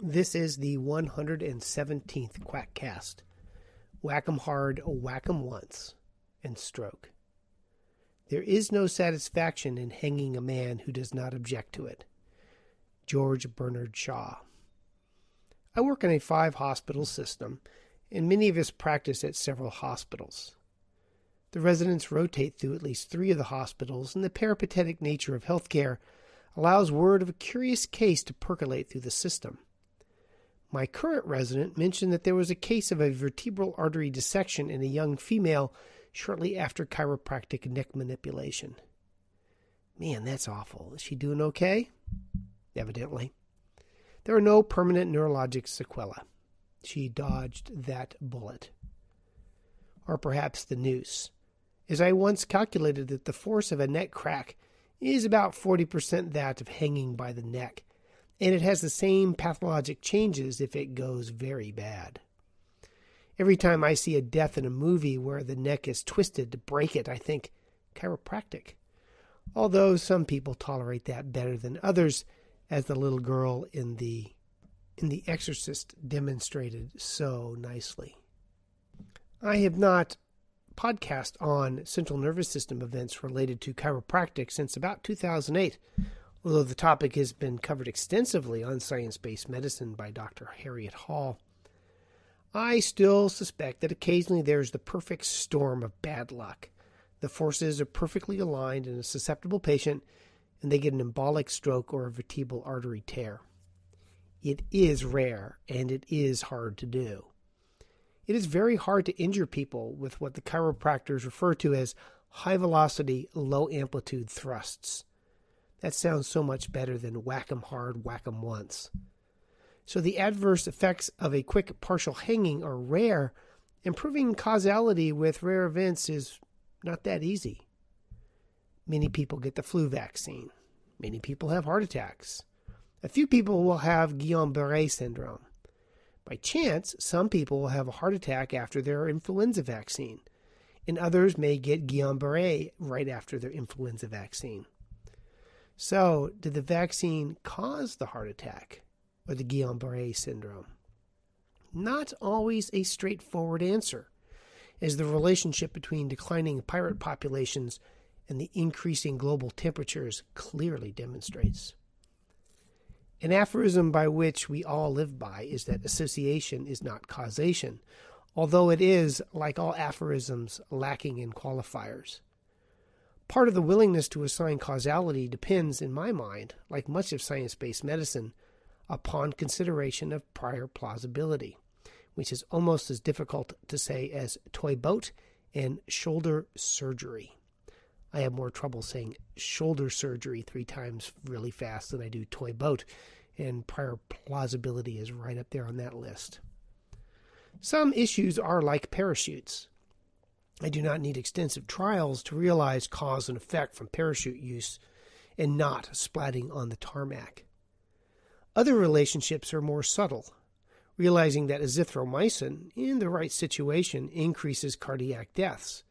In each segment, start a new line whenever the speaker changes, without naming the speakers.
This is the 117th quack Quackcast. Whack 'em hard, whack 'em once, and stroke. There is no satisfaction in hanging a man who does not object to it. George Bernard Shaw. I work in a five hospital system, and many of us practice at several hospitals. The residents rotate through at least three of the hospitals, and the peripatetic nature of healthcare allows word of a curious case to percolate through the system. My current resident mentioned that there was a case of a vertebral artery dissection in a young female shortly after chiropractic neck manipulation. Man, that's awful. Is she doing okay? Evidently. There are no permanent neurologic sequelae. She dodged that bullet. Or perhaps the noose. As I once calculated that the force of a neck crack is about 40% that of hanging by the neck and it has the same pathologic changes if it goes very bad. Every time I see a death in a movie where the neck is twisted to break it, I think chiropractic. Although some people tolerate that better than others, as the little girl in the in The Exorcist demonstrated so nicely. I have not podcast on central nervous system events related to chiropractic since about 2008, although the topic has been covered extensively on science based medicine by Dr. Harriet Hall. I still suspect that occasionally there's the perfect storm of bad luck. The forces are perfectly aligned in a susceptible patient, and they get an embolic stroke or a vertebral artery tear. It is rare, and it is hard to do. It is very hard to injure people with what the chiropractors refer to as high velocity, low amplitude thrusts. That sounds so much better than whack 'em hard, whack 'em once. So the adverse effects of a quick partial hanging are rare, and proving causality with rare events is not that easy. Many people get the flu vaccine. Many people have heart attacks. A few people will have Guillain Barre syndrome. By chance, some people will have a heart attack after their influenza vaccine, and others may get Guillain Barre right after their influenza vaccine. So, did the vaccine cause the heart attack or the Guillain Barre syndrome? Not always a straightforward answer, as the relationship between declining pirate populations and the increasing global temperatures clearly demonstrates. An aphorism by which we all live by is that association is not causation, although it is, like all aphorisms, lacking in qualifiers. Part of the willingness to assign causality depends, in my mind, like much of science based medicine, upon consideration of prior plausibility, which is almost as difficult to say as toy boat and shoulder surgery. I have more trouble saying shoulder surgery three times really fast than I do toy boat, and prior plausibility is right up there on that list. Some issues are like parachutes. I do not need extensive trials to realize cause and effect from parachute use and not splatting on the tarmac. Other relationships are more subtle, realizing that azithromycin, in the right situation, increases cardiac deaths.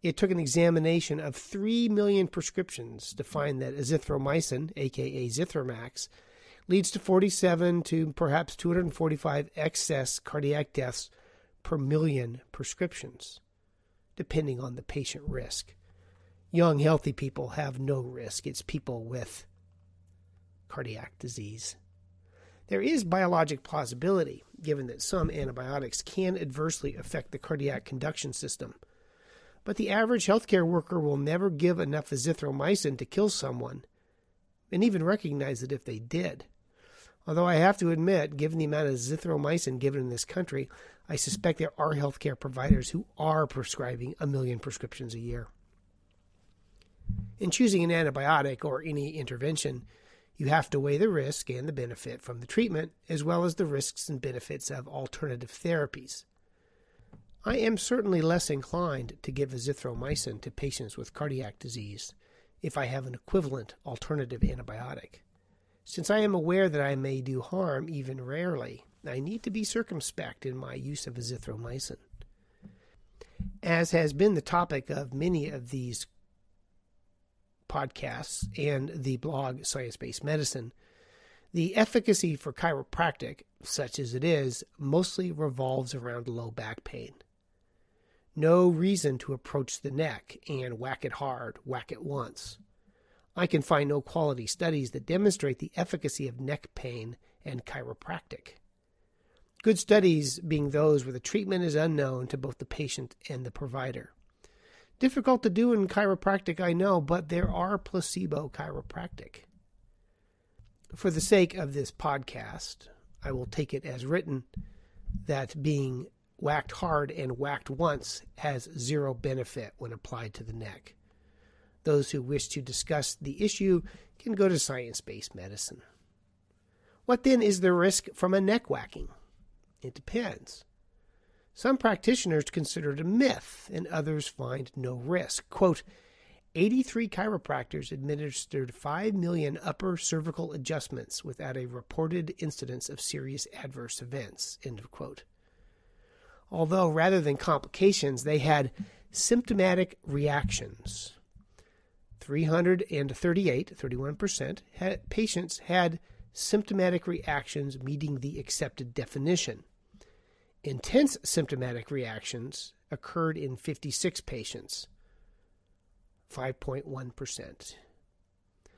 It took an examination of 3 million prescriptions to find that azithromycin, aka Zithromax, leads to 47 to perhaps 245 excess cardiac deaths per million prescriptions depending on the patient risk. Young, healthy people have no risk. It's people with cardiac disease. There is biologic plausibility, given that some antibiotics can adversely affect the cardiac conduction system. But the average healthcare worker will never give enough azithromycin to kill someone, and even recognize it if they did. Although I have to admit, given the amount of azithromycin given in this country, I suspect there are healthcare providers who are prescribing a million prescriptions a year. In choosing an antibiotic or any intervention, you have to weigh the risk and the benefit from the treatment, as well as the risks and benefits of alternative therapies. I am certainly less inclined to give azithromycin to patients with cardiac disease if I have an equivalent alternative antibiotic. Since I am aware that I may do harm even rarely, I need to be circumspect in my use of azithromycin. As has been the topic of many of these podcasts and the blog Science Based Medicine, The efficacy for chiropractic, such as it is, mostly revolves around low back pain. No reason to approach the neck and whack it hard, whack it once. I can find no quality studies that demonstrate the efficacy of neck pain and chiropractic. Good studies being those where the treatment is unknown to both the patient and the provider. Difficult to do in chiropractic, I know, but there are placebo chiropractic. For the sake of this podcast, I will take it as written that being whacked hard and whacked once has zero benefit when applied to the neck. Those who wish to discuss the issue can go to science based medicine. What then is the risk from a neck whacking? It depends. Some practitioners consider it a myth, and others find no risk. Quote, 83 chiropractors administered 5 million upper cervical adjustments without a reported incidence of serious adverse events. Although, rather than complications, they had symptomatic reactions. 338, 31%, had, patients had symptomatic reactions meeting the accepted definition. Intense symptomatic reactions occurred in 56 patients. 5.1%.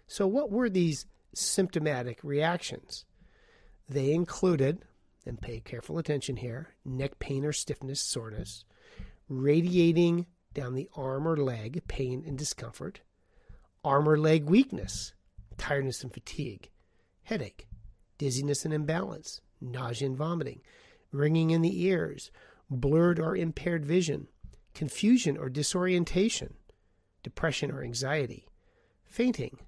So, what were these symptomatic reactions? They included, and pay careful attention here, neck pain or stiffness, soreness, radiating down the arm or leg, pain and discomfort, arm or leg weakness, tiredness and fatigue, headache, dizziness and imbalance, nausea and vomiting, ringing in the ears, blurred or impaired vision, confusion or disorientation, depression or anxiety, fainting,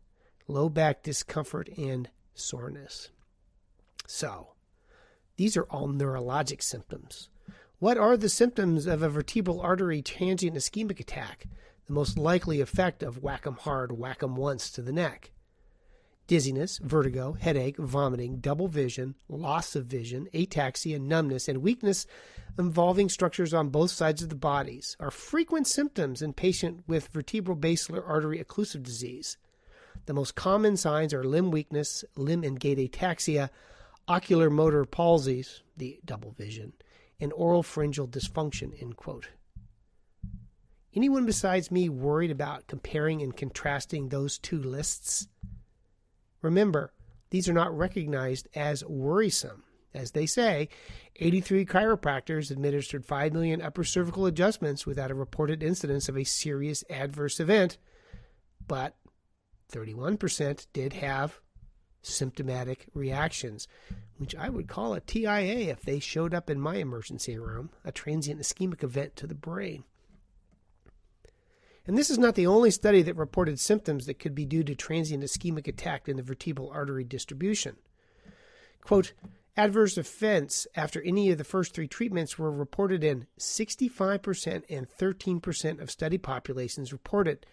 low back discomfort, and soreness. So, these are all neurologic symptoms. What are the symptoms of a vertebral artery transient ischemic attack? The most likely effect of whack 'em hard, whack 'em once to the neck. Dizziness, vertigo, headache, vomiting, double vision, loss of vision, ataxia, numbness, and weakness involving structures on both sides of the bodies are frequent symptoms in patients with vertebral basilar artery occlusive disease. The most common signs are limb weakness, limb and gait ataxia, ocular motor palsies, the double vision, and oral pharyngeal dysfunction. End quote. Anyone besides me worried about comparing and contrasting those two lists? Remember, these are not recognized as worrisome. As they say, 83 chiropractors administered 5 million upper cervical adjustments without a reported incidence of a serious adverse event, but 31% did have symptomatic reactions, which I would call a TIA if they showed up in my emergency room, a transient ischemic event to the brain. And this is not the only study that reported symptoms that could be due to transient ischemic attack in the vertebral artery distribution. Quote, adverse events after any of the first three treatments were reported in 65% and 13% of study populations reported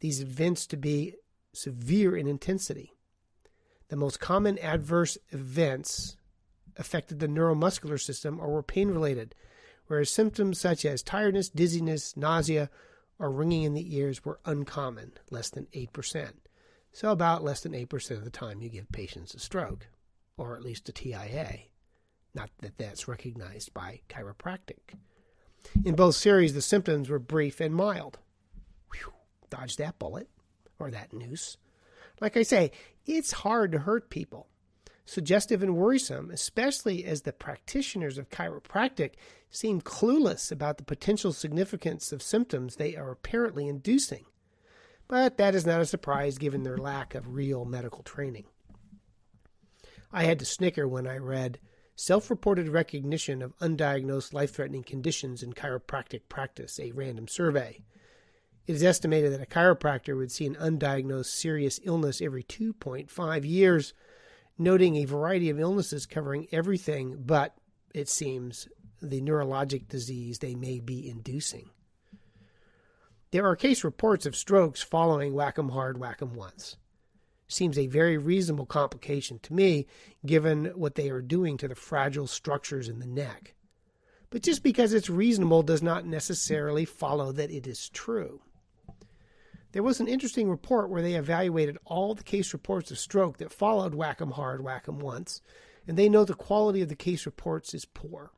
these events to be severe in intensity. The most common adverse events affected the neuromuscular system or were pain related, whereas symptoms such as tiredness, dizziness, nausea, or ringing in the ears were uncommon, less than 8%. So, about less than 8% of the time, you give patients a stroke, or at least a TIA. Not that that's recognized by chiropractic. In both series, the symptoms were brief and mild. Whew, dodge that bullet, or that noose. Like I say, it's hard to hurt people suggestive and worrisome, especially as the practitioners of chiropractic seem clueless about the potential significance of symptoms they are apparently inducing. But that is not a surprise given their lack of real medical training. I had to snicker when I read Self reported recognition of undiagnosed life threatening conditions in chiropractic practice, a random survey. It is estimated that a chiropractor would see an undiagnosed serious illness every 2.5 years noting a variety of illnesses covering everything but, it seems, the neurologic disease they may be inducing. There are case reports of strokes following whack 'em hard, whack 'em once. Seems a very reasonable complication to me, given what they are doing to the fragile structures in the neck. But just because it's reasonable does not necessarily follow that it is true. There was an interesting report where they evaluated all the case reports of stroke that followed Whack 'em Hard, Whack 'em Once, and they know the quality of the case reports is poor.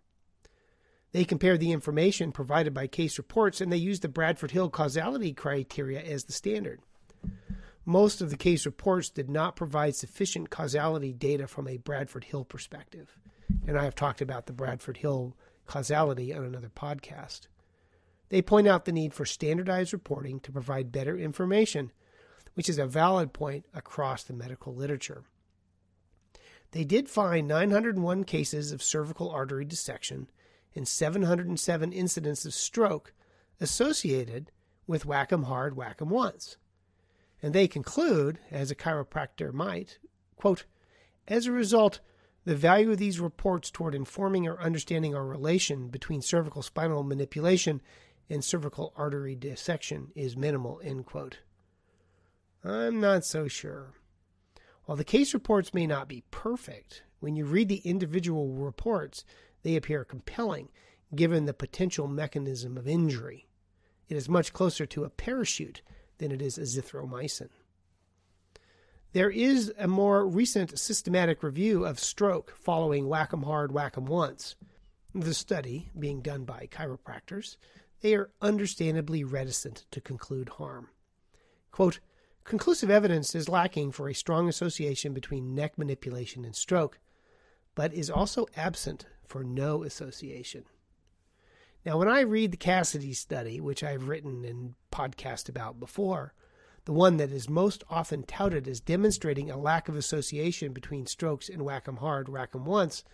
They compared the information provided by case reports and they used the Bradford Hill causality criteria as the standard. Most of the case reports did not provide sufficient causality data from a Bradford Hill perspective. And I have talked about the Bradford Hill causality on another podcast. They point out the need for standardized reporting to provide better information, which is a valid point across the medical literature. They did find 901 cases of cervical artery dissection and 707 incidents of stroke associated with whack 'em hard, whack 'em once. And they conclude, as a chiropractor might, quote, as a result, the value of these reports toward informing or understanding our relation between cervical spinal manipulation and cervical artery dissection is minimal, end quote. I'm not so sure. While the case reports may not be perfect, when you read the individual reports, they appear compelling given the potential mechanism of injury. It is much closer to a parachute than it is azithromycin. There is a more recent systematic review of stroke following whack 'em hard, whack 'em once. The study, being done by chiropractors, they are understandably reticent to conclude harm. Quote, Conclusive evidence is lacking for a strong association between neck manipulation and stroke, but is also absent for no association. Now, when I read the Cassidy study, which I've written and podcast about before, the one that is most often touted as demonstrating a lack of association between strokes and whack 'em hard, whack 'em once,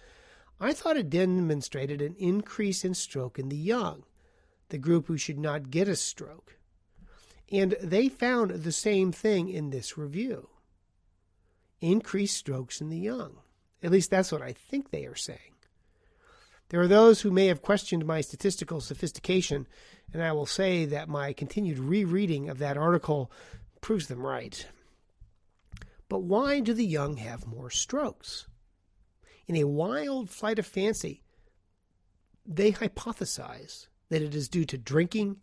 I thought it demonstrated an increase in stroke in the young, the group who should not get a stroke. And they found the same thing in this review increased strokes in the young. At least that's what I think they are saying. There are those who may have questioned my statistical sophistication, and I will say that my continued rereading of that article proves them right. But why do the young have more strokes? In a wild flight of fancy, they hypothesize that it is due to drinking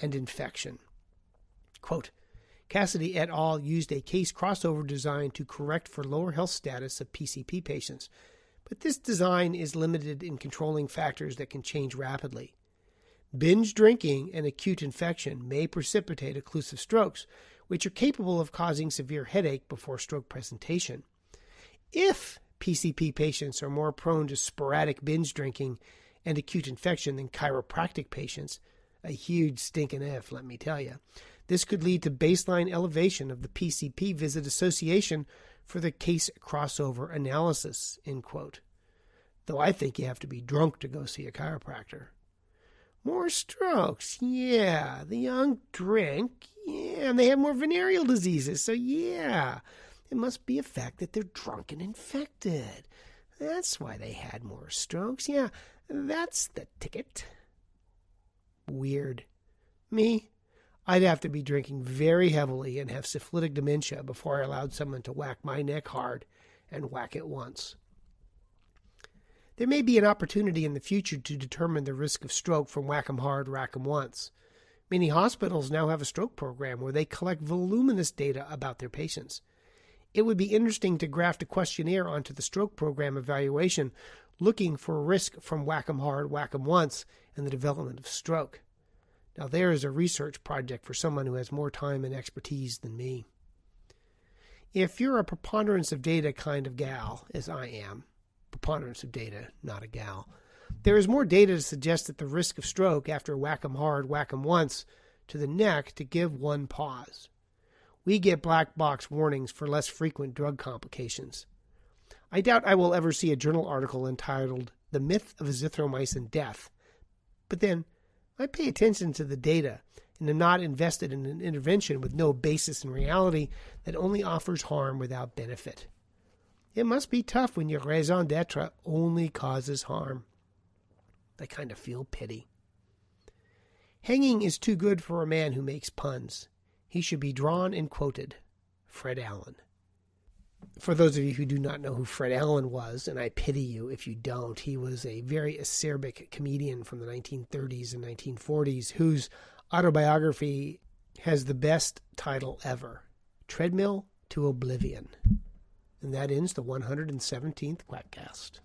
and infection. Quote, Cassidy et al. used a case crossover design to correct for lower health status of PCP patients but this design is limited in controlling factors that can change rapidly. Binge drinking and acute infection may precipitate occlusive strokes, which are capable of causing severe headache before stroke presentation. If PCP patients are more prone to sporadic binge drinking and acute infection than chiropractic patients, a huge stinking if, let me tell you. This could lead to baseline elevation of the PCP visit association for the case crossover analysis, end quote. Though I think you have to be drunk to go see a chiropractor. More strokes, yeah. The young drink, yeah. And they have more venereal diseases, so yeah. It must be a fact that they're drunk and infected. That's why they had more strokes. Yeah, that's the ticket. Weird. Me, I'd have to be drinking very heavily and have syphilitic dementia before I allowed someone to whack my neck hard and whack it once. There may be an opportunity in the future to determine the risk of stroke from whack 'em hard, rack 'em once. Many hospitals now have a stroke program where they collect voluminous data about their patients. It would be interesting to graft a questionnaire onto the stroke program evaluation looking for risk from whack 'em hard, whack 'em once and the development of stroke. Now, there is a research project for someone who has more time and expertise than me. If you're a preponderance of data kind of gal, as I am, preponderance of data, not a gal, there is more data to suggest that the risk of stroke after whack 'em hard, whack 'em once to the neck to give one pause. We get black box warnings for less frequent drug complications. I doubt I will ever see a journal article entitled The Myth of Azithromycin Death. But then, I pay attention to the data and am not invested in an intervention with no basis in reality that only offers harm without benefit. It must be tough when your raison d'etre only causes harm. I kind of feel pity. Hanging is too good for a man who makes puns. He should be drawn and quoted. Fred Allen for those of you who do not know who Fred Allen was, and I pity you if you don't, he was a very acerbic comedian from the 1930s and 1940s whose autobiography has the best title ever Treadmill to Oblivion. And that ends the 117th Quackcast.